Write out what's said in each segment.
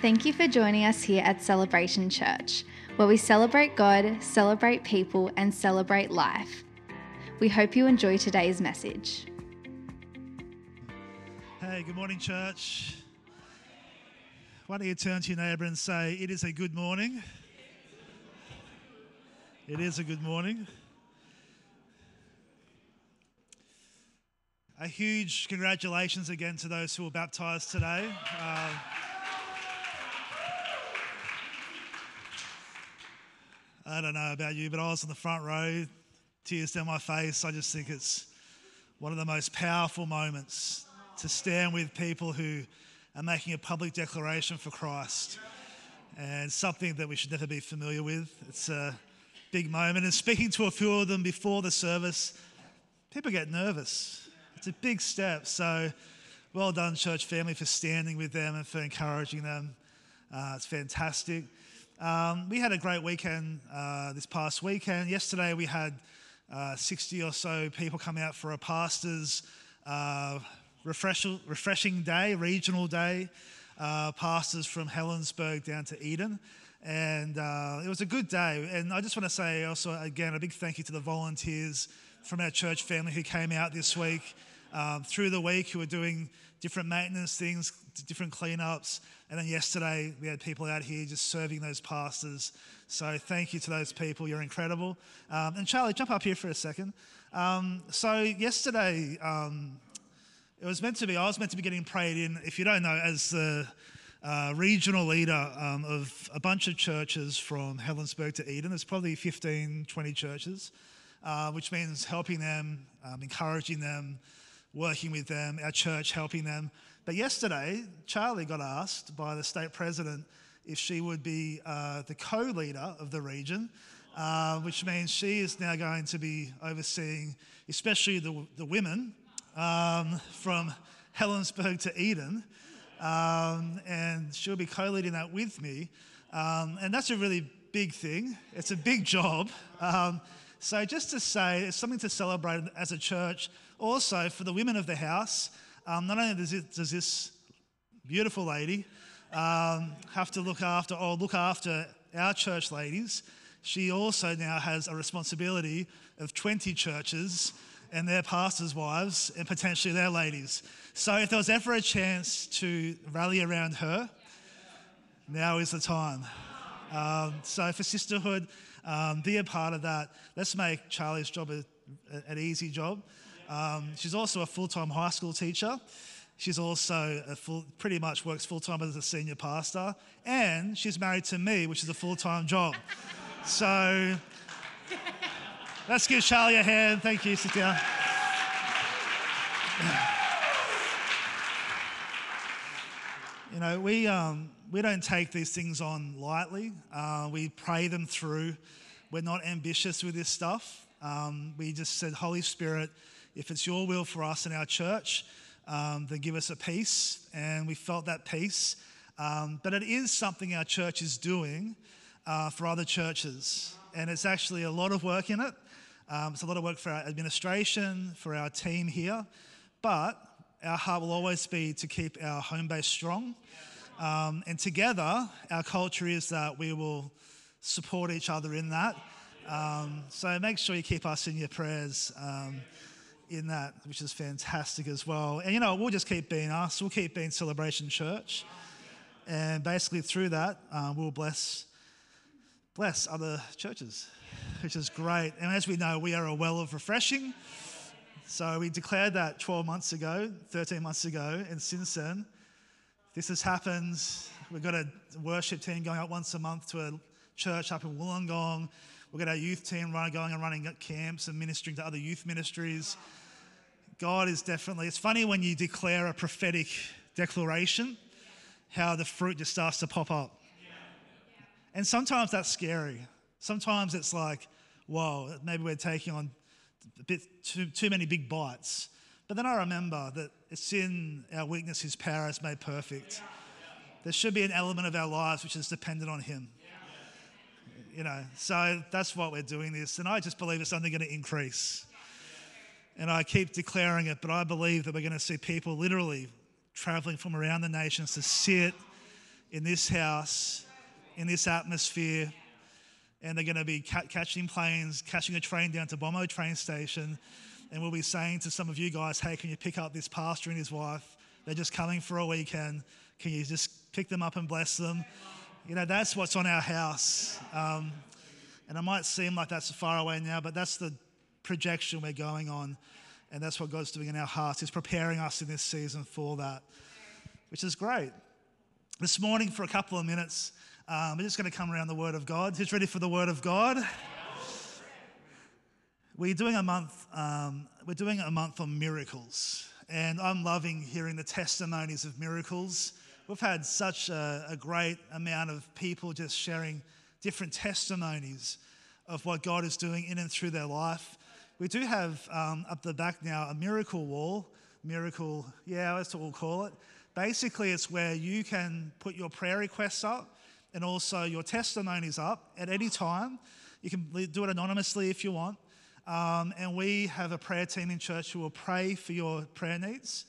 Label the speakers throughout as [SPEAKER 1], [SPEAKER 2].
[SPEAKER 1] Thank you for joining us here at Celebration Church, where we celebrate God, celebrate people, and celebrate life. We hope you enjoy today's message.
[SPEAKER 2] Hey, good morning, church. Why don't you turn to your neighbour and say, It is a good morning? It is a good morning. A huge congratulations again to those who were baptised today. Uh, I don't know about you, but I was in the front row, tears down my face. I just think it's one of the most powerful moments to stand with people who are making a public declaration for Christ and something that we should never be familiar with. It's a big moment. And speaking to a few of them before the service, people get nervous. It's a big step. So, well done, church family, for standing with them and for encouraging them. Uh, it's fantastic. Um, we had a great weekend uh, this past weekend. Yesterday we had uh, 60 or so people come out for a pastor's uh, refresh- refreshing day, regional day. Uh, pastors from Helensburgh down to Eden. And uh, it was a good day. And I just want to say also, again, a big thank you to the volunteers from our church family who came out this week um, through the week who were doing different maintenance things, different cleanups. And then yesterday, we had people out here just serving those pastors. So thank you to those people. You're incredible. Um, and Charlie, jump up here for a second. Um, so yesterday, um, it was meant to be, I was meant to be getting prayed in, if you don't know, as the uh, regional leader um, of a bunch of churches from Helensburgh to Eden. There's probably 15, 20 churches, uh, which means helping them, um, encouraging them, working with them, our church helping them. But yesterday, Charlie got asked by the state president if she would be uh, the co leader of the region, uh, which means she is now going to be overseeing, especially the, the women um, from Helensburgh to Eden. Um, and she'll be co leading that with me. Um, and that's a really big thing, it's a big job. Um, so, just to say, it's something to celebrate as a church. Also, for the women of the house, um, not only does, it, does, this beautiful lady um, have to look after or look after our church ladies, she also now has a responsibility of 20 churches and their pastors' wives and potentially their ladies. So if there was ever a chance to rally around her, now is the time. Um, so for sisterhood, um, be a part of that. Let's make Charlie's job a, a, an easy job. Um, she's also a full time high school teacher. She's also full, pretty much works full time as a senior pastor. And she's married to me, which is a full time job. so let's give Charlie a hand. Thank you. Sit down. You know, we, um, we don't take these things on lightly. Uh, we pray them through. We're not ambitious with this stuff. Um, we just said, Holy Spirit, if it's your will for us in our church, um, then give us a peace. And we felt that peace. Um, but it is something our church is doing uh, for other churches. And it's actually a lot of work in it. Um, it's a lot of work for our administration, for our team here. But our heart will always be to keep our home base strong. Um, and together, our culture is that we will support each other in that. Um, so make sure you keep us in your prayers um, in that, which is fantastic as well. And you know, we'll just keep being us. We'll keep being Celebration Church, and basically through that, uh, we'll bless bless other churches, which is great. And as we know, we are a well of refreshing. So we declared that 12 months ago, 13 months ago, and since then, this has happened. We've got a worship team going up once a month to a church up in Wollongong. We've got our youth team going and running camps and ministering to other youth ministries. God is definitely, it's funny when you declare a prophetic declaration, how the fruit just starts to pop up. And sometimes that's scary. Sometimes it's like, whoa, maybe we're taking on a bit too, too many big bites. But then I remember that it's in our weakness his power is made perfect. There should be an element of our lives which is dependent on him. You know, so that's what we're doing this. And I just believe it's only going to increase. And I keep declaring it, but I believe that we're going to see people literally traveling from around the nations to sit in this house, in this atmosphere, and they're going to be ca- catching planes, catching a train down to Bombo train station, and we'll be saying to some of you guys, hey, can you pick up this pastor and his wife? They're just coming for a weekend. Can you just pick them up and bless them? You know, that's what's on our house. Um, and it might seem like that's far away now, but that's the projection we're going on. And that's what God's doing in our hearts. He's preparing us in this season for that, which is great. This morning, for a couple of minutes, um, we're just going to come around the Word of God. Who's ready for the Word of God? We're doing a month. Um, we're doing a month on miracles, and I'm loving hearing the testimonies of miracles. We've had such a, a great amount of people just sharing different testimonies of what God is doing in and through their life. We do have um, up the back now a miracle wall. Miracle, yeah, that's what we'll call it. Basically, it's where you can put your prayer requests up and also your testimonies up at any time. You can do it anonymously if you want. Um, and we have a prayer team in church who will pray for your prayer needs.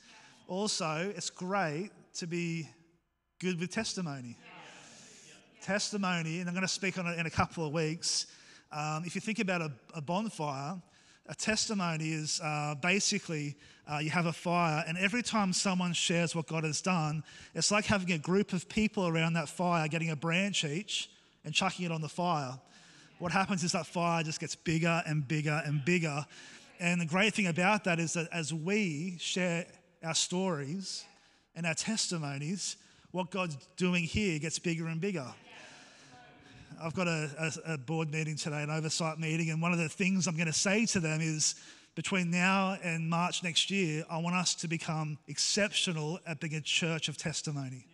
[SPEAKER 2] Also, it's great to be good with testimony. Testimony, and I'm going to speak on it in a couple of weeks. Um, if you think about a, a bonfire, a testimony is uh, basically uh, you have a fire, and every time someone shares what God has done, it's like having a group of people around that fire, getting a branch each and chucking it on the fire. What happens is that fire just gets bigger and bigger and bigger. And the great thing about that is that as we share our stories and our testimonies, what God's doing here gets bigger and bigger. I've got a, a, a, board meeting today, an oversight meeting, and one of the things I'm going to say to them is between now and March next year, I want us to become exceptional at being a church of testimony.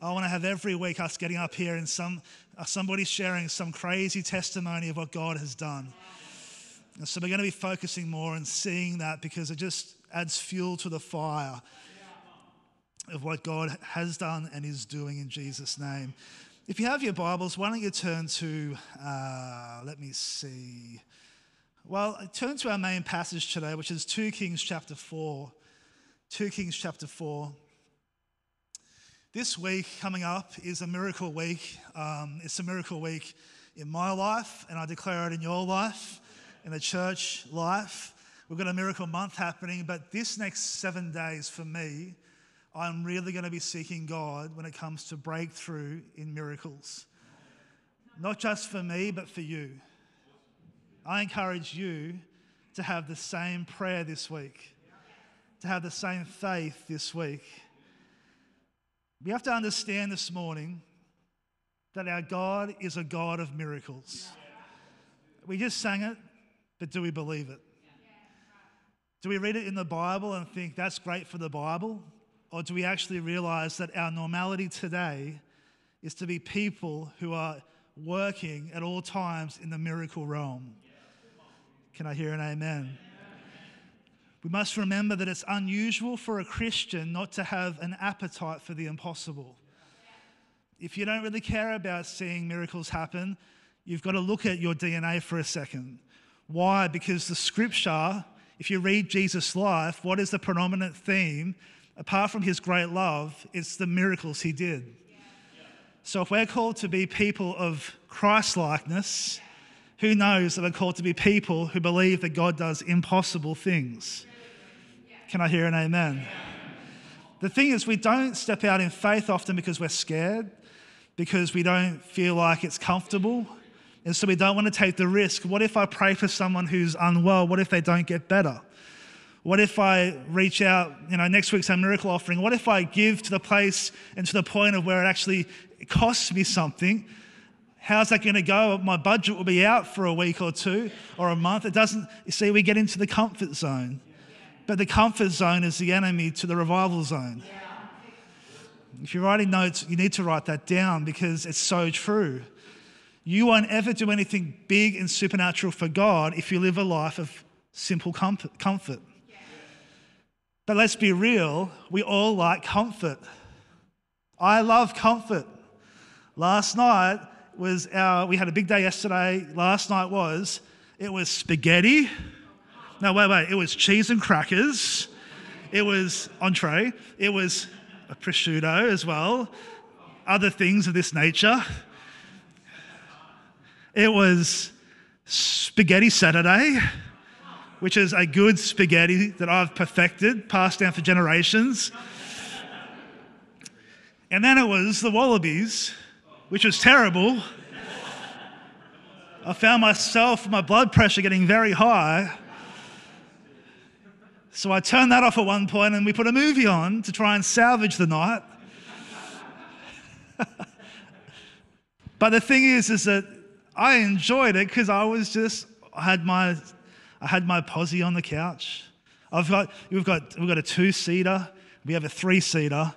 [SPEAKER 2] I want to have every week us getting up here and some, uh, somebody sharing some crazy testimony of what God has done. And so we're going to be focusing more and seeing that because it just adds fuel to the fire of what God has done and is doing in Jesus' name. If you have your Bibles, why don't you turn to, uh, let me see. Well, turn to our main passage today, which is 2 Kings chapter 4. 2 Kings chapter 4. This week coming up is a miracle week. Um, it's a miracle week in my life, and I declare it in your life, in the church life. We've got a miracle month happening, but this next seven days for me I'm really going to be seeking God when it comes to breakthrough in miracles. Not just for me, but for you. I encourage you to have the same prayer this week, to have the same faith this week. We have to understand this morning that our God is a God of miracles. We just sang it, but do we believe it? Do we read it in the Bible and think that's great for the Bible? Or do we actually realize that our normality today is to be people who are working at all times in the miracle realm? Can I hear an amen? We must remember that it's unusual for a Christian not to have an appetite for the impossible. If you don't really care about seeing miracles happen, you've got to look at your DNA for a second. Why? Because the scripture, if you read Jesus' life, what is the predominant theme apart from his great love, it's the miracles he did. So if we're called to be people of Christ likeness, who knows that we're called to be people who believe that God does impossible things? Can I hear an amen? The thing is, we don't step out in faith often because we're scared, because we don't feel like it's comfortable. And so we don't want to take the risk. What if I pray for someone who's unwell? What if they don't get better? What if I reach out, you know, next week's our miracle offering? What if I give to the place and to the point of where it actually costs me something? How's that going to go? My budget will be out for a week or two or a month. It doesn't, you see, we get into the comfort zone. But the comfort zone is the enemy to the revival zone. If you're writing notes, you need to write that down because it's so true. You won't ever do anything big and supernatural for God if you live a life of simple comfort. But let's be real, we all like comfort. I love comfort. Last night was our, we had a big day yesterday. Last night was, it was spaghetti. No, wait, wait. It was cheese and crackers. It was entree. It was a prosciutto as well. other things of this nature. It was Spaghetti Saturday, which is a good spaghetti that I've perfected, passed down for generations. And then it was the Wallabies, which was terrible. I found myself, my blood pressure getting very high. So I turned that off at one point and we put a movie on to try and salvage the night. but the thing is, is that I enjoyed it because I was just, I had my, I had my posse on the couch. I've got, we've got, we've got a two-seater. We have a three-seater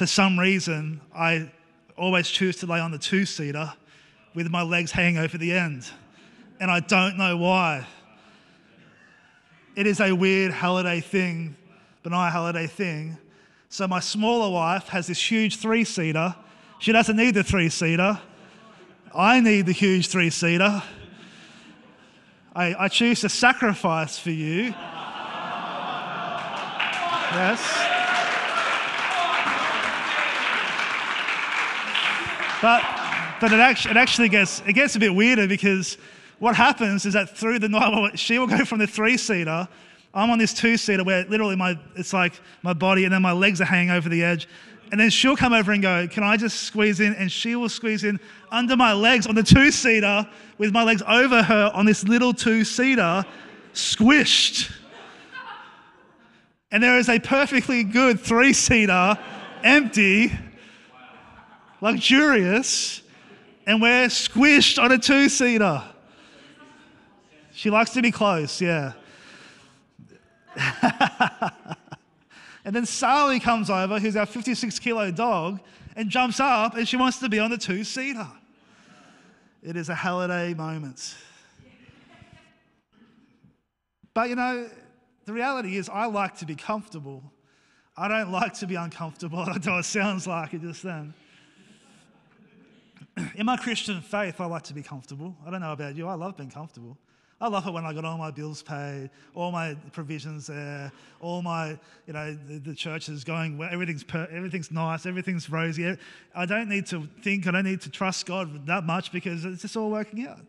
[SPEAKER 2] for some reason, I always choose to lay on the two seater with my legs hanging over the end. And I don't know why. It is a weird holiday thing, Benai holiday thing. So my smaller wife has this huge three seater. She doesn't need the three seater. I need the huge three seater. I, I choose to sacrifice for you. Yes. But, but it, actually, it actually gets, it gets a bit weirder because what happens is that through the night, she will go from the three seater. I'm on this two seater where literally my, it's like my body and then my legs are hanging over the edge. And then she'll come over and go, Can I just squeeze in? And she will squeeze in under my legs on the two seater with my legs over her on this little two seater, squished. And there is a perfectly good three seater, empty, luxurious, and we're squished on a two seater. She likes to be close, yeah. and then Sally comes over, who's our 56 kilo dog, and jumps up and she wants to be on the two seater. It is a holiday moment. But you know, the reality is, I like to be comfortable. I don't like to be uncomfortable. I know it sounds like it just then. in my Christian faith, I like to be comfortable. I don't know about you, I love being comfortable. I love it when I got all my bills paid, all my provisions there, all my, you know, the, the church is going, everything's, per, everything's nice, everything's rosy. I don't need to think, I don't need to trust God that much because it's just all working out.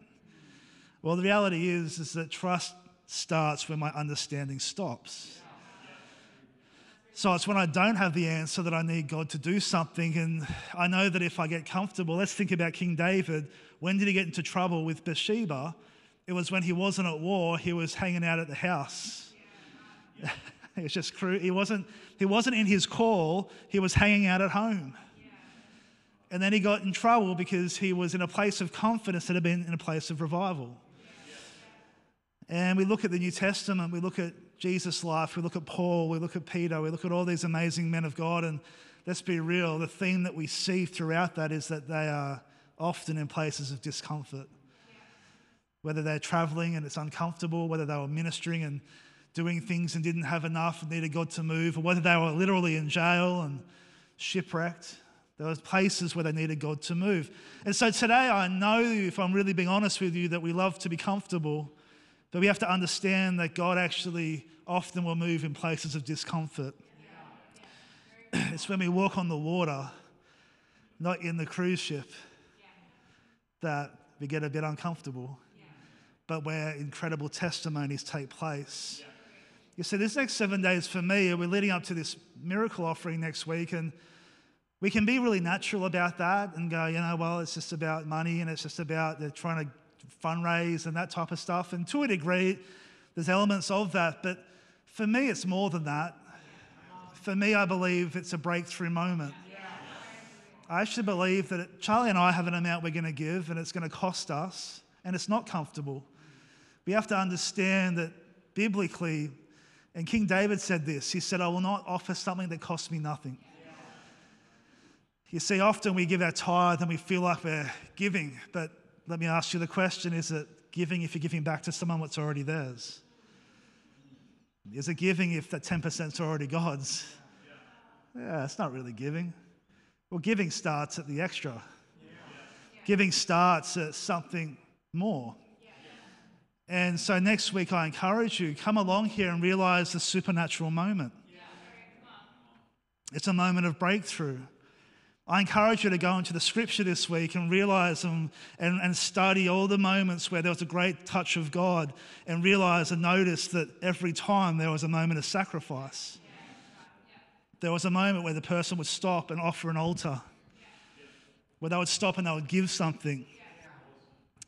[SPEAKER 2] Well, the reality is, is that trust starts when my understanding stops. So it's when I don't have the answer that I need God to do something. And I know that if I get comfortable, let's think about King David. When did he get into trouble with Bathsheba? It was when he wasn't at war, he was hanging out at the house. it was just cruel. He wasn't, he wasn't in his call, he was hanging out at home. And then he got in trouble because he was in a place of confidence that had been in a place of revival. And we look at the New Testament, we look at Jesus' life, we look at Paul, we look at Peter, we look at all these amazing men of God, and let's be real, the theme that we see throughout that is that they are often in places of discomfort. Whether they're traveling and it's uncomfortable, whether they were ministering and doing things and didn't have enough and needed God to move, or whether they were literally in jail and shipwrecked. There were places where they needed God to move. And so today, I know, if I'm really being honest with you, that we love to be comfortable, but we have to understand that God actually often will move in places of discomfort. It's when we walk on the water, not in the cruise ship, that we get a bit uncomfortable, but where incredible testimonies take place. You see, this next seven days for me, we're leading up to this miracle offering next week, and we can be really natural about that and go, you know, well, it's just about money and it's just about they're trying to fundraise and that type of stuff. And to a degree, there's elements of that, but for me, it's more than that. For me, I believe it's a breakthrough moment. I actually believe that Charlie and I have an amount we're going to give, and it's going to cost us, and it's not comfortable. We have to understand that biblically, and King David said this he said, I will not offer something that costs me nothing. You see, often we give our tithe and we feel like we're giving, but let me ask you the question is it giving if you're giving back to someone what's already theirs? Is it giving if that 10% is already God's? Yeah, it's not really giving. Well, giving starts at the extra. Giving starts at something more. And so next week, I encourage you come along here and realize the supernatural moment. It's a moment of breakthrough. I encourage you to go into the scripture this week and realize and, and, and, study all the moments where there was a great touch of God and realize and notice that every time there was a moment of sacrifice. There was a moment where the person would stop and offer an altar, where they would stop and they would give something.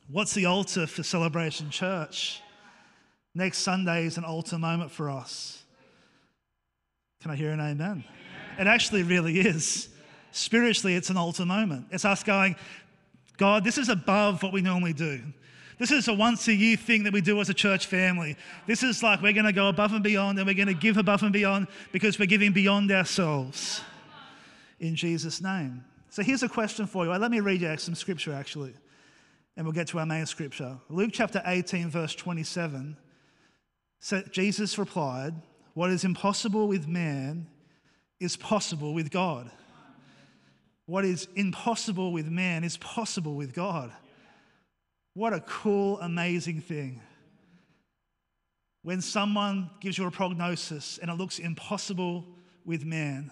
[SPEAKER 2] What's the altar for Celebration Church? Next Sunday is an altar moment for us. Can I hear an amen? It actually really is. Spiritually, it's an altar moment. It's us going, God, this is above what we normally do. This is a once a year thing that we do as a church family. This is like we're going to go above and beyond and we're going to give above and beyond because we're giving beyond ourselves in Jesus' name. So here's a question for you. Let me read you some scripture actually, and we'll get to our main scripture. Luke chapter 18, verse 27. So Jesus replied, What is impossible with man is possible with God. What is impossible with man is possible with God. What a cool, amazing thing. When someone gives you a prognosis and it looks impossible with man,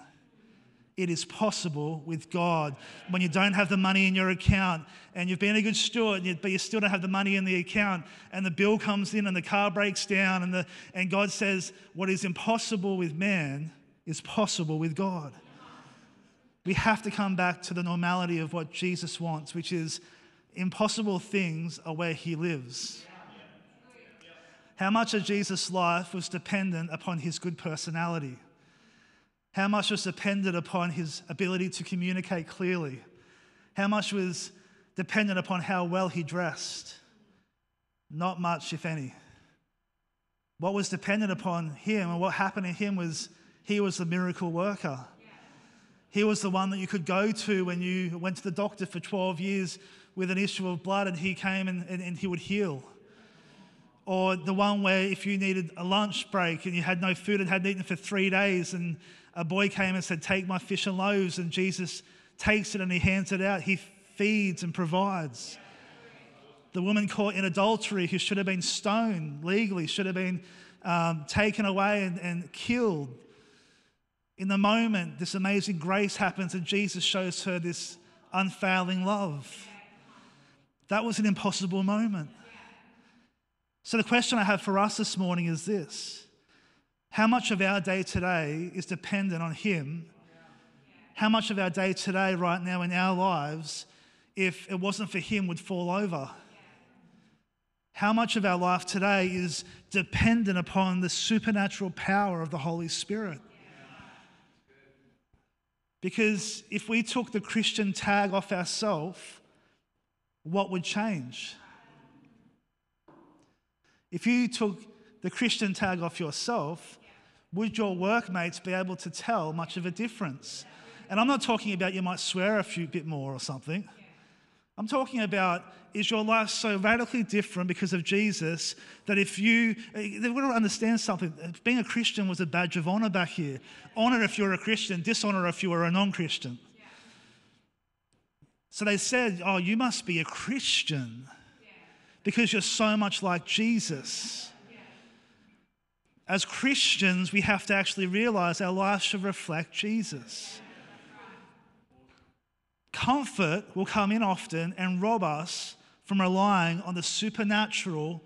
[SPEAKER 2] it is possible with God. When you don't have the money in your account and you've been a good steward, but you still don't have the money in the account, and the bill comes in and the car breaks down, and, the, and God says, What is impossible with man is possible with God we have to come back to the normality of what Jesus wants, which is impossible things are where he lives. How much of Jesus' life was dependent upon his good personality? How much was dependent upon his ability to communicate clearly? How much was dependent upon how well he dressed? Not much, if any. What was dependent upon him and what happened to him was he was the miracle worker. He was the one that you could go to when you went to the doctor for 12 years with an issue of blood and he came and, and, and he would heal. Or the one where if you needed a lunch break and you had no food and hadn't eaten for three days and a boy came and said, Take my fish and loaves, and Jesus takes it and he hands it out. He feeds and provides. The woman caught in adultery who should have been stoned legally, should have been um, taken away and, and killed in the moment, this amazing grace happens and Jesus shows her this unfailing love. That was an impossible moment. So, the question I have for us this morning is this How much of our day today is dependent on Him? How much of our day today, right now in our lives, if it wasn't for Him, would fall over? How much of our life today is dependent upon the supernatural power of the Holy Spirit? Because if we took the Christian tag off ourselves, what would change? If you took the Christian tag off yourself, would your workmates be able to tell much of a difference? And I'm not talking about you might swear a few bit more or something. I'm talking about is your life so radically different because of Jesus that if you, they've got to understand something. Being a Christian was a badge of honor back here. Honor if you're a Christian, dishonor if you were a non Christian. So they said, Oh, you must be a Christian because you're so much like Jesus. As Christians, we have to actually realize our lives should reflect Jesus. Comfort will come in often and rob us from relying on the supernatural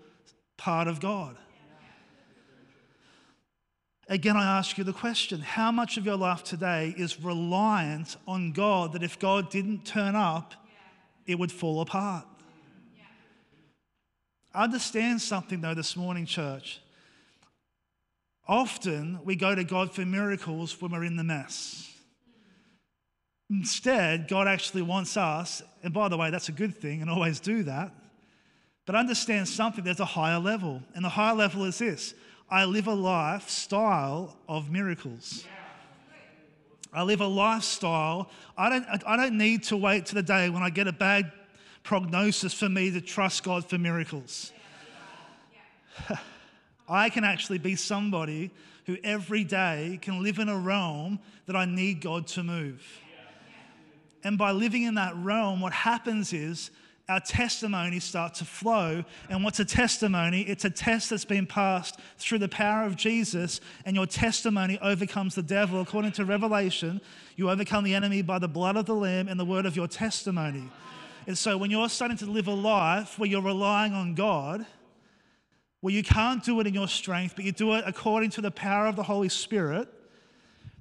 [SPEAKER 2] part of God. Again, I ask you the question how much of your life today is reliant on God that if God didn't turn up, it would fall apart? Understand something though this morning, church. Often we go to God for miracles when we're in the mess. Instead, God actually wants us, and by the way, that's a good thing and always do that. But understand something, there's a higher level. And the higher level is this I live a lifestyle of miracles. I live a lifestyle. I don't, I don't need to wait to the day when I get a bad prognosis for me to trust God for miracles. I can actually be somebody who every day can live in a realm that I need God to move. And by living in that realm, what happens is our testimonies start to flow. And what's a testimony? It's a test that's been passed through the power of Jesus, and your testimony overcomes the devil. According to Revelation, you overcome the enemy by the blood of the Lamb and the word of your testimony. And so when you're starting to live a life where you're relying on God, where you can't do it in your strength, but you do it according to the power of the Holy Spirit,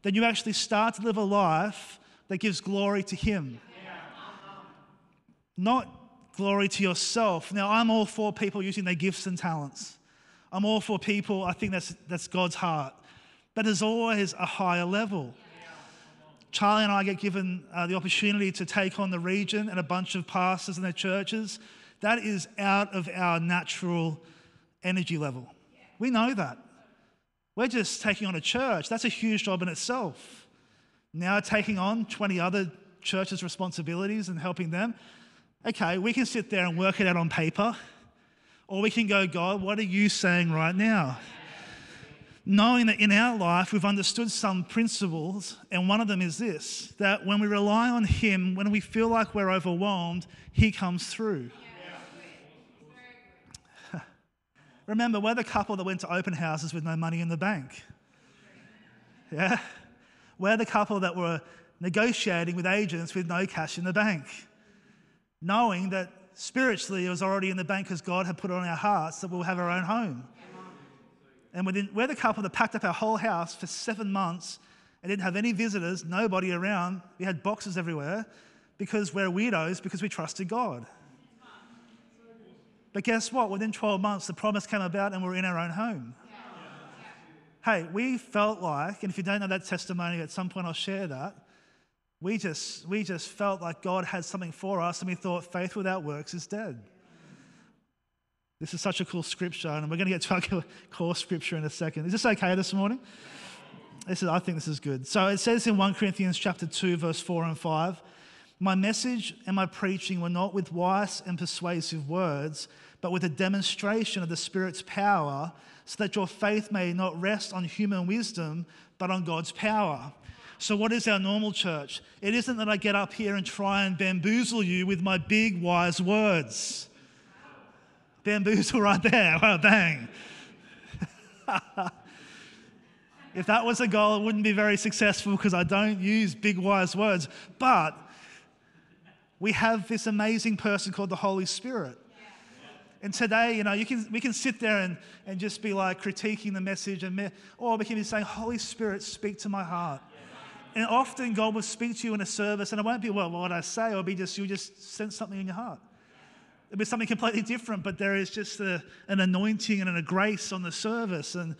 [SPEAKER 2] then you actually start to live a life that gives glory to Him. Not glory to yourself. Now, I'm all for people using their gifts and talents. I'm all for people, I think that's, that's God's heart. But there's always a higher level. Charlie and I get given uh, the opportunity to take on the region and a bunch of pastors and their churches. That is out of our natural energy level. We know that. We're just taking on a church. That's a huge job in itself. Now, taking on 20 other churches' responsibilities and helping them, okay, we can sit there and work it out on paper, or we can go, God, what are you saying right now? Knowing that in our life we've understood some principles, and one of them is this that when we rely on Him, when we feel like we're overwhelmed, He comes through. Remember, we're the couple that went to open houses with no money in the bank. Yeah? We're the couple that were negotiating with agents with no cash in the bank knowing that spiritually it was already in the bank because God had put it on our hearts that we'll have our own home. And within, we're the couple that packed up our whole house for seven months and didn't have any visitors, nobody around. We had boxes everywhere because we're weirdos because we trusted God. But guess what? Within 12 months, the promise came about and we're in our own home. Hey, we felt like, and if you don't know that testimony, at some point I'll share that we just, we just felt like God had something for us, and we thought faith without works is dead. This is such a cool scripture, and we're going to get to our core scripture in a second. Is this okay this morning? This is, I think this is good. So it says in 1 Corinthians chapter 2, verse 4 and 5, My message and my preaching were not with wise and persuasive words, but with a demonstration of the Spirit's power, so that your faith may not rest on human wisdom, but on God's power. So, what is our normal church? It isn't that I get up here and try and bamboozle you with my big, wise words. Bamboozle right there. Wow, bang. if that was a goal, it wouldn't be very successful because I don't use big, wise words. But we have this amazing person called the Holy Spirit. And today, you know, you can, we can sit there and, and just be like critiquing the message, and or we can be saying, Holy Spirit, speak to my heart. And often God will speak to you in a service, and it won't be, well, what I say, it'll be just, you'll just sense something in your heart. It'll be something completely different, but there is just a, an anointing and a grace on the service. And,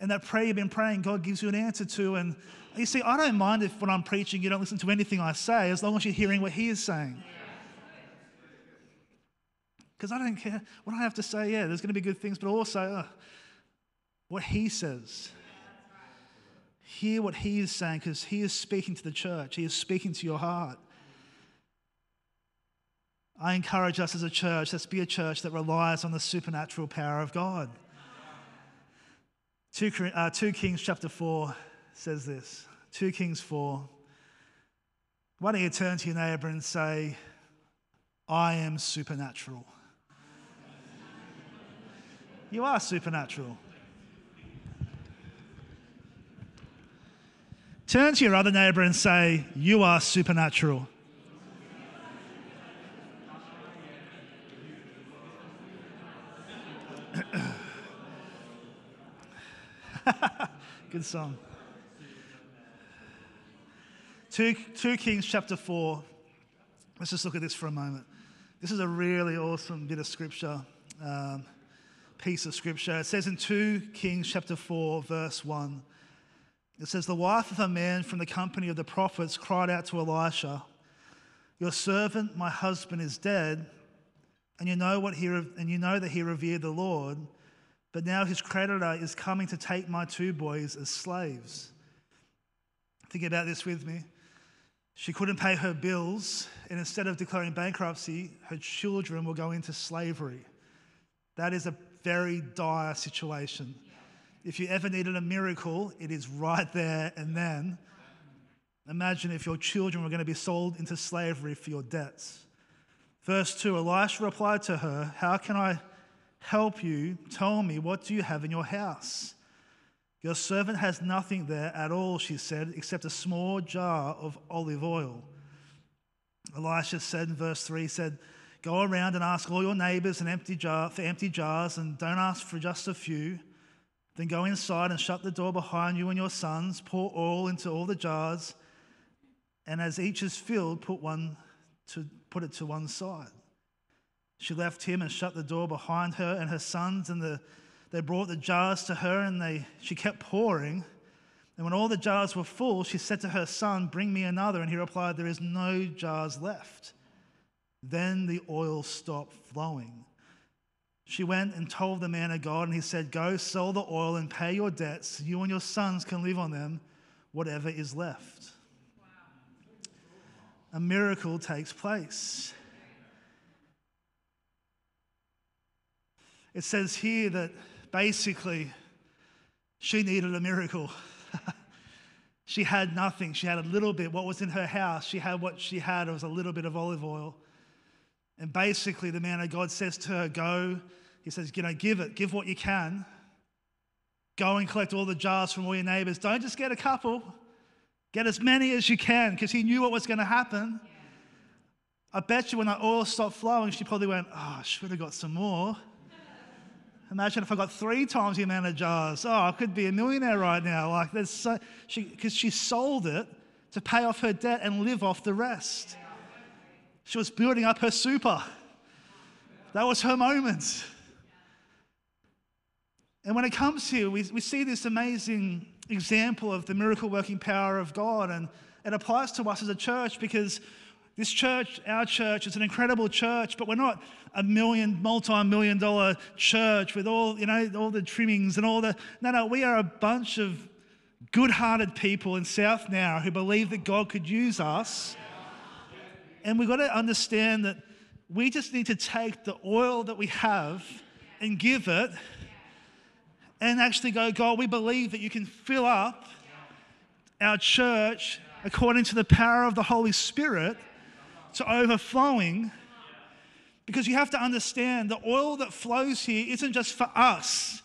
[SPEAKER 2] and that prayer you've been praying, God gives you an answer to. And you see, I don't mind if when I'm preaching, you don't listen to anything I say, as long as you're hearing what He is saying. Because I don't care what I have to say. Yeah, there's going to be good things, but also uh, what He says. Hear what he is saying because he is speaking to the church, he is speaking to your heart. I encourage us as a church, let's be a church that relies on the supernatural power of God. 2, uh, 2 Kings chapter 4 says this 2 Kings 4. Why don't you turn to your neighbor and say, I am supernatural? You are supernatural. Turn to your other neighbor and say, You are supernatural. Good song. 2, 2 Kings chapter 4. Let's just look at this for a moment. This is a really awesome bit of scripture, um, piece of scripture. It says in 2 Kings chapter 4, verse 1 it says, The wife of a man from the company of the prophets cried out to Elisha, Your servant, my husband, is dead, and you know, what he, and you know that he revered the Lord, but now his creditor is coming to take my two boys as slaves. Think about this with me. She couldn't pay her bills, and instead of declaring bankruptcy, her children will go into slavery. That is a very dire situation. If you ever needed a miracle, it is right there and then. Imagine if your children were going to be sold into slavery for your debts. Verse 2 Elisha replied to her, How can I help you? Tell me, what do you have in your house? Your servant has nothing there at all, she said, except a small jar of olive oil. Elisha said in verse 3, he said, Go around and ask all your neighbors an empty jar, for empty jars, and don't ask for just a few. Then go inside and shut the door behind you and your sons. Pour oil into all the jars, and as each is filled, put one to put it to one side. She left him and shut the door behind her and her sons, and the, they brought the jars to her, and they, she kept pouring. And when all the jars were full, she said to her son, Bring me another. And he replied, There is no jars left. Then the oil stopped flowing. She went and told the man of God, and he said, Go sell the oil and pay your debts. You and your sons can live on them, whatever is left. A miracle takes place. It says here that basically she needed a miracle. she had nothing. She had a little bit. What was in her house, she had what she had. It was a little bit of olive oil. And basically, the man of God says to her, Go. He says, You know, give it, give what you can. Go and collect all the jars from all your neighbors. Don't just get a couple, get as many as you can, because he knew what was going to happen. I bet you when that oil stopped flowing, she probably went, Oh, I should have got some more. Imagine if I got three times the amount of jars. Oh, I could be a millionaire right now. Like, there's so, because she, she sold it to pay off her debt and live off the rest. She was building up her super. That was her moment. And when it comes here, we, we see this amazing example of the miracle working power of God. And it applies to us as a church because this church, our church, is an incredible church, but we're not a million, multi-million dollar church with all, you know, all the trimmings and all the. No, no, we are a bunch of good-hearted people in South Nowra who believe that God could use us and we've got to understand that we just need to take the oil that we have and give it and actually go, God, we believe that you can fill up our church according to the power of the Holy Spirit to overflowing. Because you have to understand the oil that flows here isn't just for us,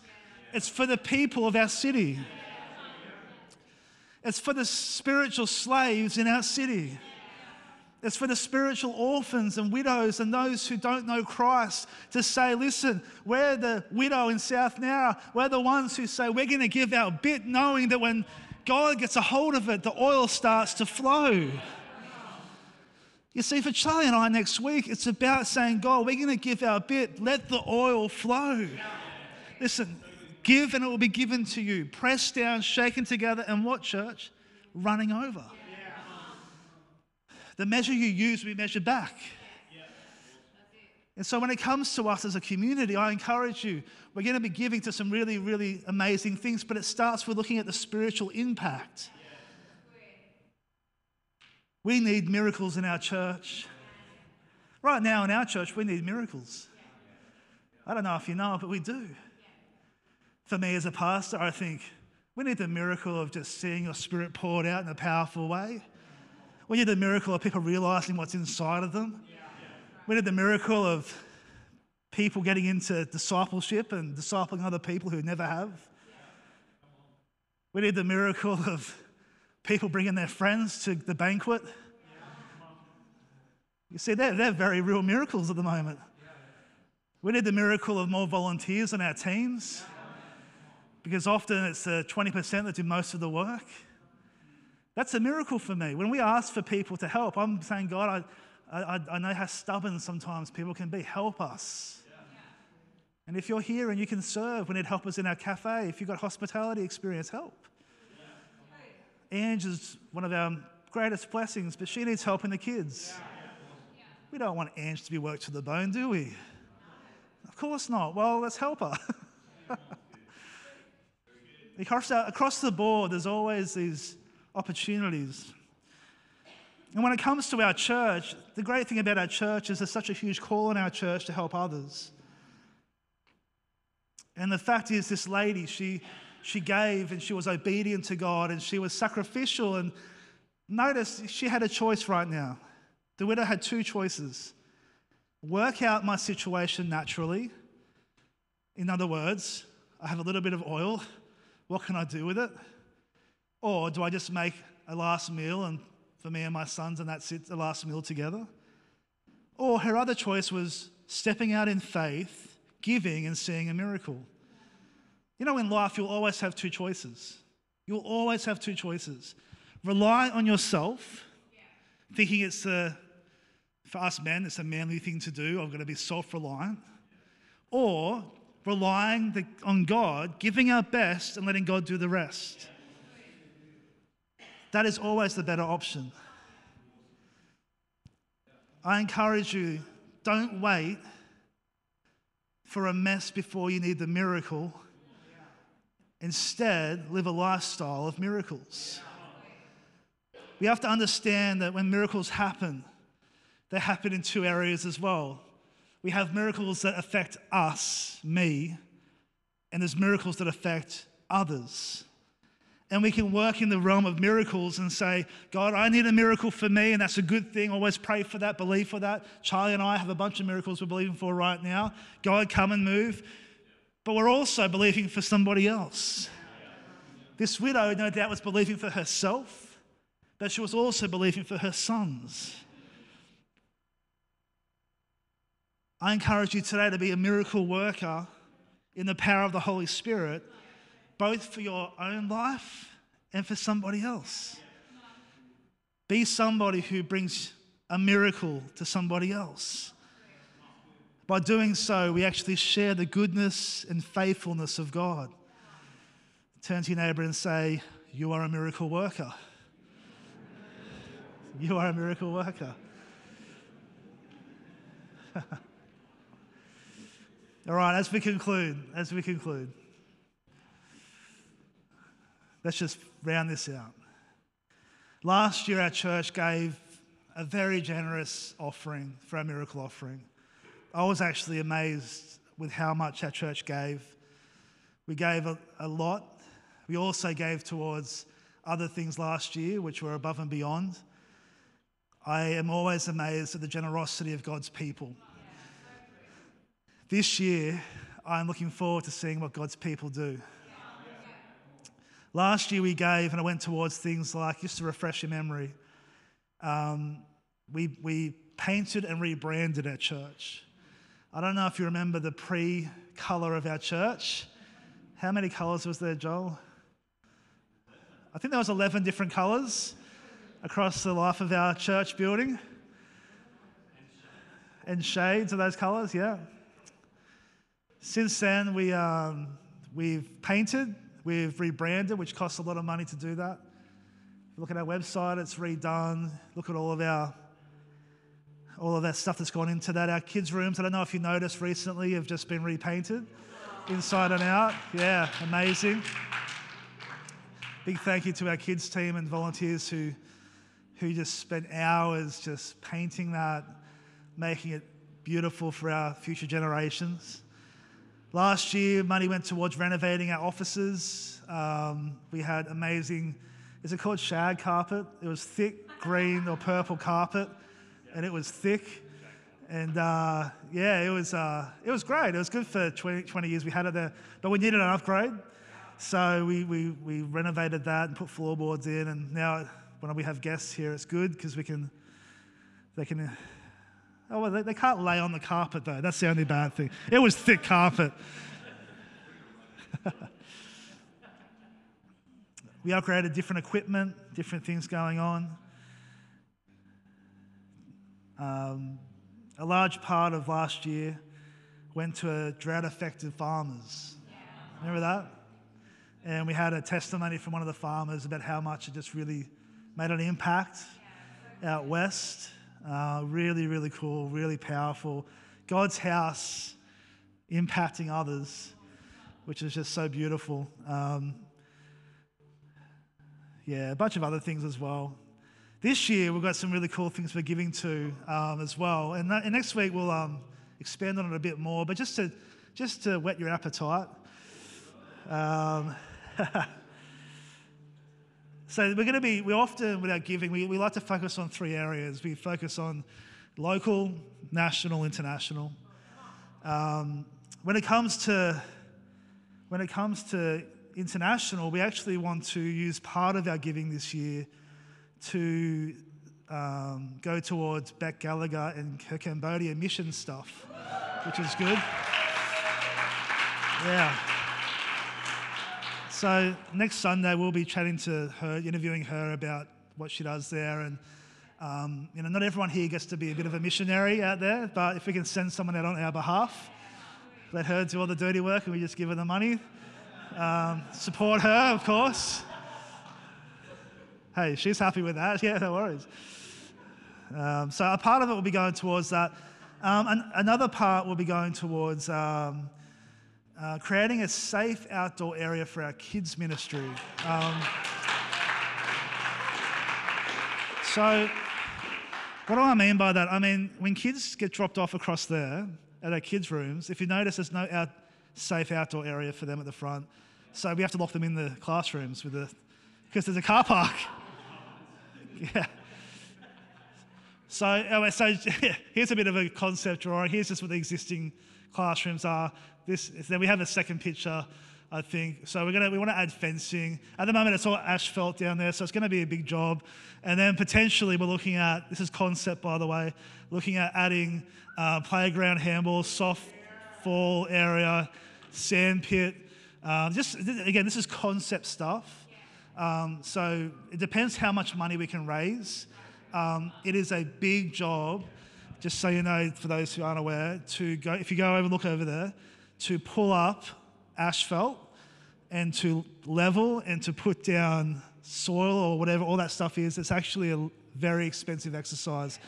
[SPEAKER 2] it's for the people of our city. It's for the spiritual slaves in our city. It's for the spiritual orphans and widows and those who don't know Christ to say, listen, we're the widow in South Nowra. We're the ones who say we're going to give our bit, knowing that when God gets a hold of it, the oil starts to flow. You see, for Charlie and I next week, it's about saying, God, we're going to give our bit. Let the oil flow. Listen, give and it will be given to you. Pressed down, shaken together, and what, church? Running over. The measure you use will be measured back. And so, when it comes to us as a community, I encourage you, we're going to be giving to some really, really amazing things, but it starts with looking at the spiritual impact. We need miracles in our church. Right now, in our church, we need miracles. I don't know if you know but we do. For me as a pastor, I think we need the miracle of just seeing your spirit poured out in a powerful way. We need the miracle of people realizing what's inside of them. We need the miracle of people getting into discipleship and discipling other people who never have. We need the miracle of people bringing their friends to the banquet. You see, they're, they're very real miracles at the moment. We need the miracle of more volunteers on our teams because often it's the 20% that do most of the work. That's a miracle for me. When we ask for people to help, I'm saying, God, I, I, I know how stubborn sometimes people can be. Help us. And if you're here and you can serve, we need helpers in our cafe. If you've got hospitality experience, help. Ange is one of our greatest blessings, but she needs help in the kids. We don't want Ange to be worked to the bone, do we? Of course not. Well, let's help her. across, across the board, there's always these opportunities. And when it comes to our church, the great thing about our church is there's such a huge call in our church to help others. And the fact is, this lady, she, she gave and she was obedient to God and she was sacrificial. And notice she had a choice right now. The widow had two choices. work out my situation naturally. In other words, I have a little bit of oil. What can I do with it? Or do I just make a last meal and for me and my sons and that's it, the last meal together? Or her other choice was stepping out in faith, giving and seeing a miracle. You know, in life, you'll always have two choices. You'll always have two choices. Rely on yourself, thinking it's a, for us men, it's a manly thing to do. I'm going to be self reliant. Or relying on God, giving our best and letting God do the rest. That is always the better option. I encourage you don't wait for a mess before you need the miracle. Instead, live a lifestyle of miracles. We have to understand that when miracles happen, they happen in two areas as well. We have miracles that affect us, me, and there's miracles that affect others. And we can work in the realm of miracles and say, God, I need a miracle for me, and that's a good thing. Always pray for that, believe for that. Charlie and I have a bunch of miracles we're believing for right now. God, come and move. But we're also believing for somebody else. This widow, no doubt, was believing for herself, but she was also believing for her sons. I encourage you today to be a miracle worker in the power of the Holy Spirit both for your own life and for somebody else. Be somebody who brings a miracle to somebody else. By doing so, we actually share the goodness and faithfulness of God. Turn to your neighbor and say, You are a miracle worker. You are a miracle worker. All right, as we conclude, as we conclude. Let's just round this out. Last year, our church gave a very generous offering for our miracle offering. I was actually amazed with how much our church gave. We gave a, a lot. We also gave towards other things last year, which were above and beyond. I am always amazed at the generosity of God's people. This year, I'm looking forward to seeing what God's people do. Last year we gave, and I went towards things like, just to refresh your memory, um, we, we painted and rebranded our church. I don't know if you remember the pre colour of our church. How many colours was there, Joel? I think there was 11 different colours across the life of our church building. And shades of those colours, yeah. Since then, we, um, we've painted, We've rebranded, which costs a lot of money to do that. Look at our website, it's redone. Look at all of our all of that stuff that's gone into that. Our kids' rooms, I don't know if you noticed recently, have just been repainted inside and out. Yeah, amazing. Big thank you to our kids' team and volunteers who, who just spent hours just painting that, making it beautiful for our future generations. Last year, money went towards renovating our offices. Um, we had amazing, is it called shag carpet? It was thick green or purple carpet, and it was thick. And uh, yeah, it was, uh, it was great. It was good for 20, 20, years we had it there, but we needed an upgrade. So we, we, we renovated that and put floorboards in, and now when we have guests here, it's good because we can, they can Oh, well, they, they can't lay on the carpet, though. That's the only bad thing. It was thick carpet. we upgraded different equipment, different things going on. Um, a large part of last year went to drought affected farmers. Remember that? And we had a testimony from one of the farmers about how much it just really made an impact out west. Uh, really, really cool, really powerful. God's house impacting others, which is just so beautiful. Um, yeah, a bunch of other things as well. This year, we've got some really cool things we're giving to um, as well. And, that, and, next week, we'll um, expand on it a bit more. But just to, just to whet your appetite, um, So we're going to be, we often, with our giving, we, we like to focus on three areas. We focus on local, national, international. Um, when it comes to when it comes to international, we actually want to use part of our giving this year to um, go towards Beck Gallagher and her Cambodia mission stuff, which is good. Yeah. So next Sunday we'll be chatting to her, interviewing her about what she does there, and um, you know, not everyone here gets to be a bit of a missionary out there, but if we can send someone out on our behalf, let her do all the dirty work, and we just give her the money. Um, support her, of course. Hey, she's happy with that. Yeah, no worries. Um, so a part of it will be going towards that. Um, and another part will be going towards um, uh, creating a safe outdoor area for our kids' ministry. Um, so, what do I mean by that? I mean, when kids get dropped off across there at our kids' rooms, if you notice there's no out, safe outdoor area for them at the front, so we have to lock them in the classrooms with the, because there's a car park. yeah. So, so here's a bit of a concept drawing. Here's just what the existing classrooms are. This, then we have a second picture, I think. So we're gonna we want to add fencing. At the moment, it's all asphalt down there, so it's going to be a big job. And then potentially we're looking at this is concept by the way, looking at adding uh, playground handball, soft softball area, sand pit. Um, just again, this is concept stuff. Um, so it depends how much money we can raise. Um, it is a big job, just so you know, for those who aren't aware, to go, if you go over, look over there, to pull up asphalt and to level and to put down soil or whatever all that stuff is, it's actually a very expensive exercise.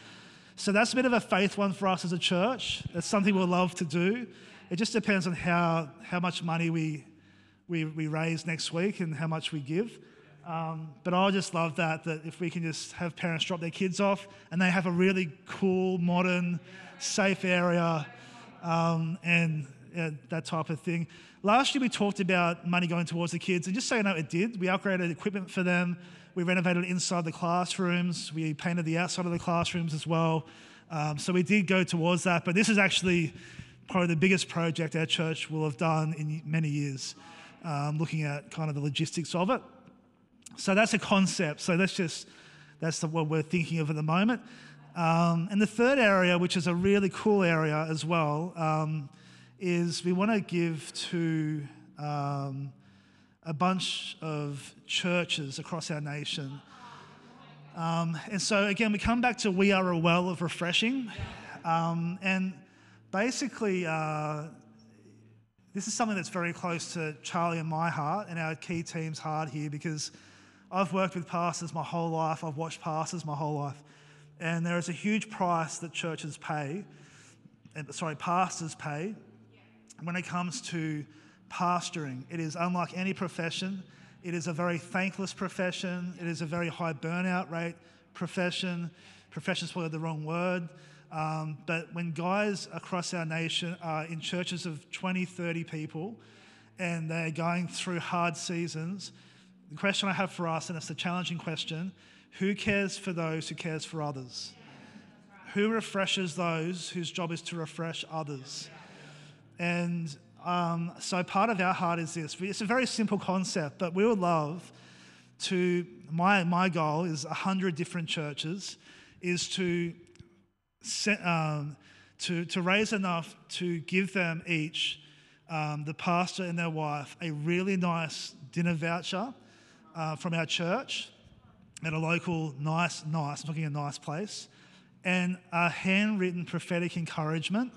[SPEAKER 2] So that's a bit of a faith one for us as a church. That's something we'll love to do. It just depends on how, how much money we, we, we raise next week and how much we give. Um, but I just love that, that if we can just have parents drop their kids off and they have a really cool, modern, safe area um, and uh, that type of thing. Last year we talked about money going towards the kids, and just so you know, it did. We upgraded equipment for them. We renovated inside the classrooms. We painted the outside of the classrooms as well. Um, so we did go towards that. But this is actually probably the biggest project our church will have done in many years, um, looking at kind of the logistics of it. So that's a concept. So that's just that's the, what we're thinking of at the moment. Um, and the third area, which is a really cool area as well, um, is we want to give to um, a bunch of churches across our nation. Um, and so, again, we come back to we are a well of refreshing. Um, and basically, uh, this is something that's very close to Charlie and my heart and our key team's heart here because I've worked with pastors my whole life, I've watched pastors my whole life, and there is a huge price that churches pay, sorry, pastors pay, when it comes to pastoring. It is unlike any profession. It is a very thankless profession. It is a very high burnout rate profession. Profession is probably the wrong word. Um, but when guys across our nation are in churches of 20, 30 people and they're going through hard seasons, the question I have for us, and it's a challenging question who cares for those who cares for others? Who refreshes those whose job is to refresh others? And um, so part of our heart is this. It's a very simple concept, but we would love to, my, my goal is 100 different churches, is to, um, to, to raise enough to give them each, um, the pastor and their wife, a really nice dinner voucher uh, from our church at a local nice, nice, I'm talking a nice place, and a handwritten prophetic encouragement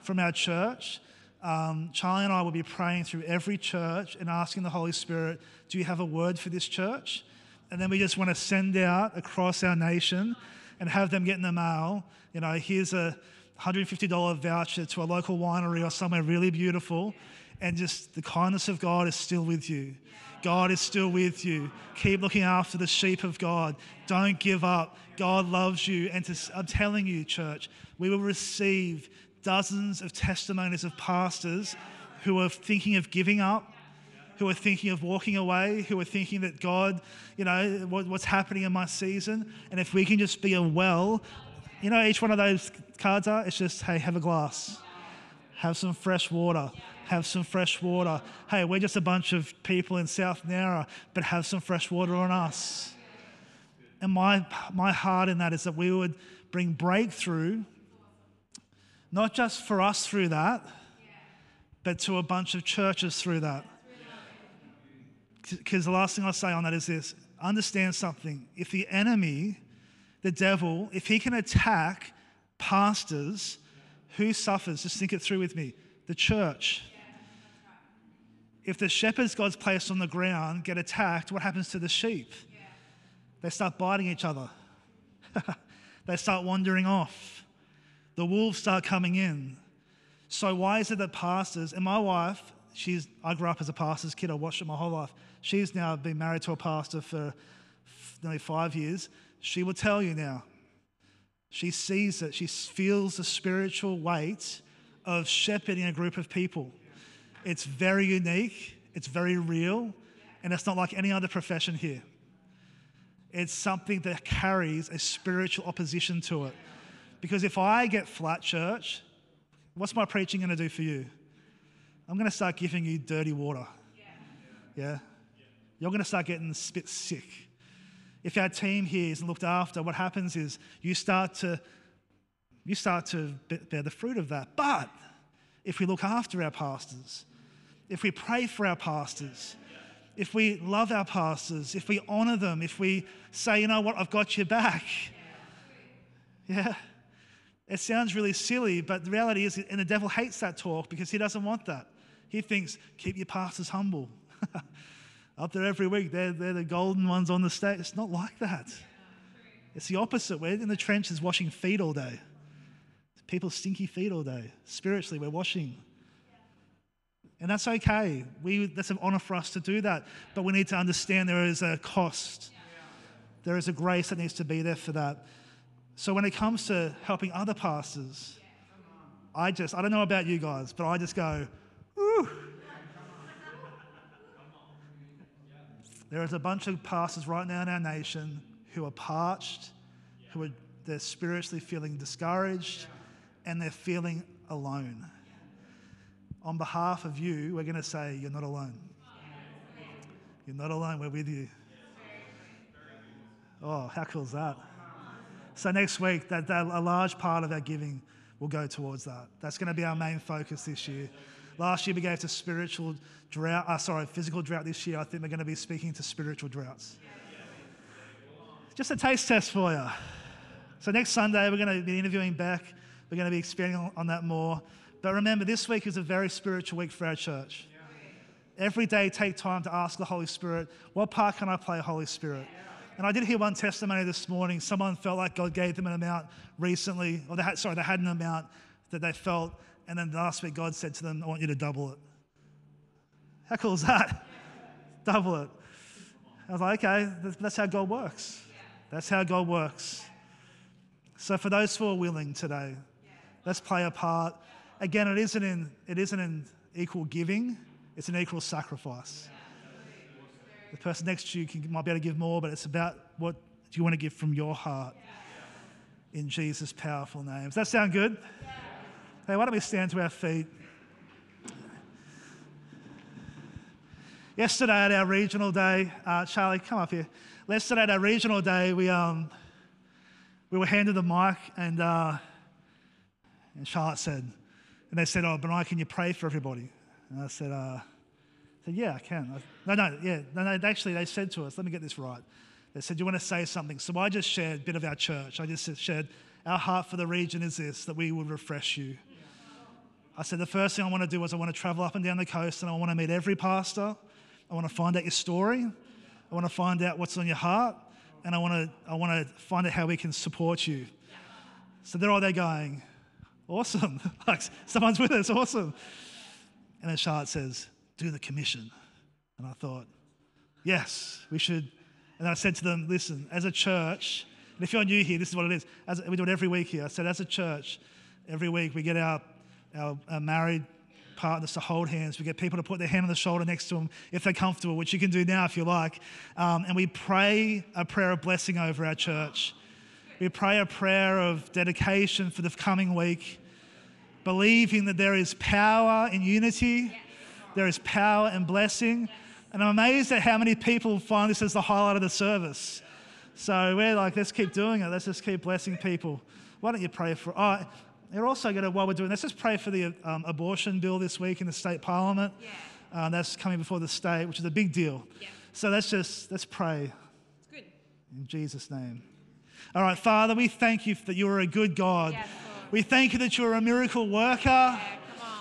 [SPEAKER 2] from our church. Um, Charlie and I will be praying through every church and asking the Holy Spirit, Do you have a word for this church? And then we just want to send out across our nation and have them get in the mail. You know, here's a $150 voucher to a local winery or somewhere really beautiful. And just the kindness of God is still with you. God is still with you. Keep looking after the sheep of God. Don't give up. God loves you. And to, I'm telling you, church, we will receive dozens of testimonies of pastors who are thinking of giving up, who are thinking of walking away, who are thinking that God, you know, what, what's happening in my season. And if we can just be a well You know, each one of those cards are, it's just, hey, have a glass, have some fresh water, have some fresh water. Hey, we're just a bunch of people in South Nowra, but have some fresh water on us. And my, my heart in that is that we would bring breakthrough, not just for us through that, but to a bunch of churches through that. Because the last thing I'll say on that is this understand something. If the enemy, the devil, if he can attack pastors, who suffers? Just think it through with me. The church. If the shepherds God's placed on the ground get attacked, what happens to the sheep? They start biting each other. they start wandering off. The wolves start coming in. So why is it that pastors and my wife, she's I grew up as a pastor's kid, I watched it my whole life. She's now been married to a pastor for nearly five years. She will tell you now. She sees it. She feels the spiritual weight of shepherding a group of people. It's very unique. It's very real, and it's not like any other profession here. It's something that carries a spiritual opposition to it. Because if I get flat, church, what's my preaching going to do for you? I'm going to start giving you dirty water. Yeah? You're going to start getting spit sick. If our team here isn't looked after, what happens is you start to you start to bear the fruit of that. But if we look after our pastors, if we pray for our pastors, if we love our pastors, if we honor them, if we say, you know what, I've got your back. Yeah. It sounds really silly, but the reality is, and the devil hates that talk because he doesn't want that. He thinks, keep your pastors humble. Up there every week, they're, they're the golden ones on the stage. It's not like that. It's the opposite. We're in the trenches washing feet all day. People's stinky feet all day. Spiritually, we're washing. And that's okay. We, that's an honor for us to do that. But we need to understand there is a cost. There is a grace that needs to be there for that. So when it comes to helping other pastors, I just, I don't know about you guys, but I just go, ooh. There is a bunch of pastors right now in our nation who are parched, who are they're spiritually feeling discouraged, and they're feeling alone on behalf of you, we're going to say, You're not alone. You're not alone. We're with you. Oh, how cool is that? So, next week, that, that, a large part of our giving will go towards that. That's going to be our main focus this year. Last year, we gave to spiritual drought, uh, sorry, physical drought. This year, I think we're going to be speaking to spiritual droughts. Just a taste test for you. So, next Sunday, we're going to be interviewing Beck. We're going to be expanding on that more. But remember, this week is a very spiritual week for our church. Every day, take time to ask the Holy Spirit, what part can I play, Holy Spirit? And I did hear one testimony this morning. Someone felt like God gave them an amount recently, or they had, sorry, they had an amount that they felt, and then last week God said to them, I want you to double it. How cool is that? double it. I was like, okay, that's how God works. That's how God works. So for those who are willing today, let's play a part again, it isn't in, it isn't in equal giving, it's an equal sacrifice. The person next to you can, might be able to give more, but it's about what you want to give from your heart in Jesus' powerful name. Does that sound good? Hey, why don't we stand to our feet? Yesterday at our regional day, uh, Charlie, come up here. Yesterday at our regional day, we, um, we were handed the mic, and, uh, and Charlotte said, and they said, Oh, Benai, can you pray for everybody? And I said, uh, said Yeah, I can. I, no, no, yeah. No, no, actually, they said to us, Let me get this right. They said, you want to say something? So I just shared a bit of our church. I just shared, Our heart for the region is this, that we would refresh you. I said, The first thing I want to do is I want to travel up and down the coast and I want to meet every pastor. I want to find out your story. I want to find out what's on your heart. And I want to, I want to find out how we can support you. So there are they going, Awesome. like someone's with us. Awesome. And then Charlotte says, Do the commission. And I thought, Yes, we should. And I said to them, Listen, as a church, and if you're new here, this is what it is. As, we do it every week here. I said, As a church, every week we get our, our, our married partners to hold hands. We get people to put their hand on the shoulder next to them if they're comfortable, which you can do now if you like. Um, and we pray a prayer of blessing over our church. We pray a prayer of dedication for the coming week, believing that there is power in unity, there is power and blessing. And I'm amazed at how many people find this as the highlight of the service. So we're like, let's keep doing it. Let's just keep blessing people. Why don't you pray for? Oh, you're also going to, while we're doing, let's just pray for the um, abortion bill this week in the state parliament.
[SPEAKER 3] Yeah.
[SPEAKER 2] Uh, that's coming before the state, which is a big deal.
[SPEAKER 3] Yeah.
[SPEAKER 2] So let's just let's pray
[SPEAKER 3] It's good.
[SPEAKER 2] in Jesus' name. All right, Father, we thank you that you are a good God.
[SPEAKER 3] Lord.
[SPEAKER 2] we thank you that you're a miracle worker.
[SPEAKER 3] Yeah.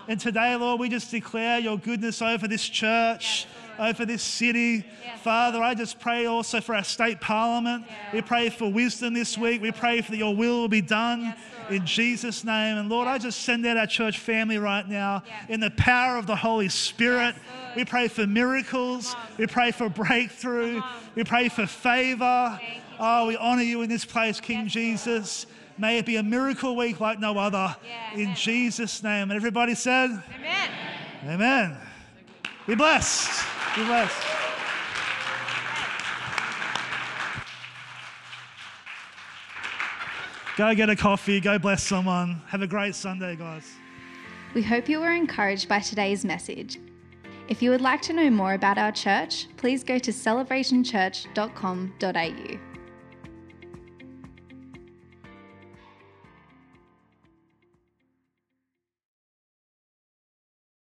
[SPEAKER 2] And today, Lord, we just declare your goodness over this church,
[SPEAKER 3] Yes,
[SPEAKER 2] over this city.
[SPEAKER 3] Yes,
[SPEAKER 2] Father, I just pray also for our state parliament.
[SPEAKER 3] Yeah.
[SPEAKER 2] We pray for wisdom this week. We pray for that your will will be done
[SPEAKER 3] Yes,
[SPEAKER 2] in Jesus' name. And Lord, I just send out our church family right now in the power of the Holy Spirit.
[SPEAKER 3] Yes,
[SPEAKER 2] we pray for miracles. We pray for breakthrough. We pray for favor. Oh, we honor you in this place, King
[SPEAKER 3] Yes.
[SPEAKER 2] Jesus. May it be a miracle week like no other.
[SPEAKER 3] Yeah,
[SPEAKER 2] in
[SPEAKER 3] amen.
[SPEAKER 2] Jesus' name. And everybody said,
[SPEAKER 3] Amen.
[SPEAKER 2] Amen. Be blessed. Be blessed. Go get a coffee. Go bless someone. Have a great Sunday, guys.
[SPEAKER 1] We hope you were encouraged by today's message. If you would like to know more about our church, please go to celebrationchurch.com.au.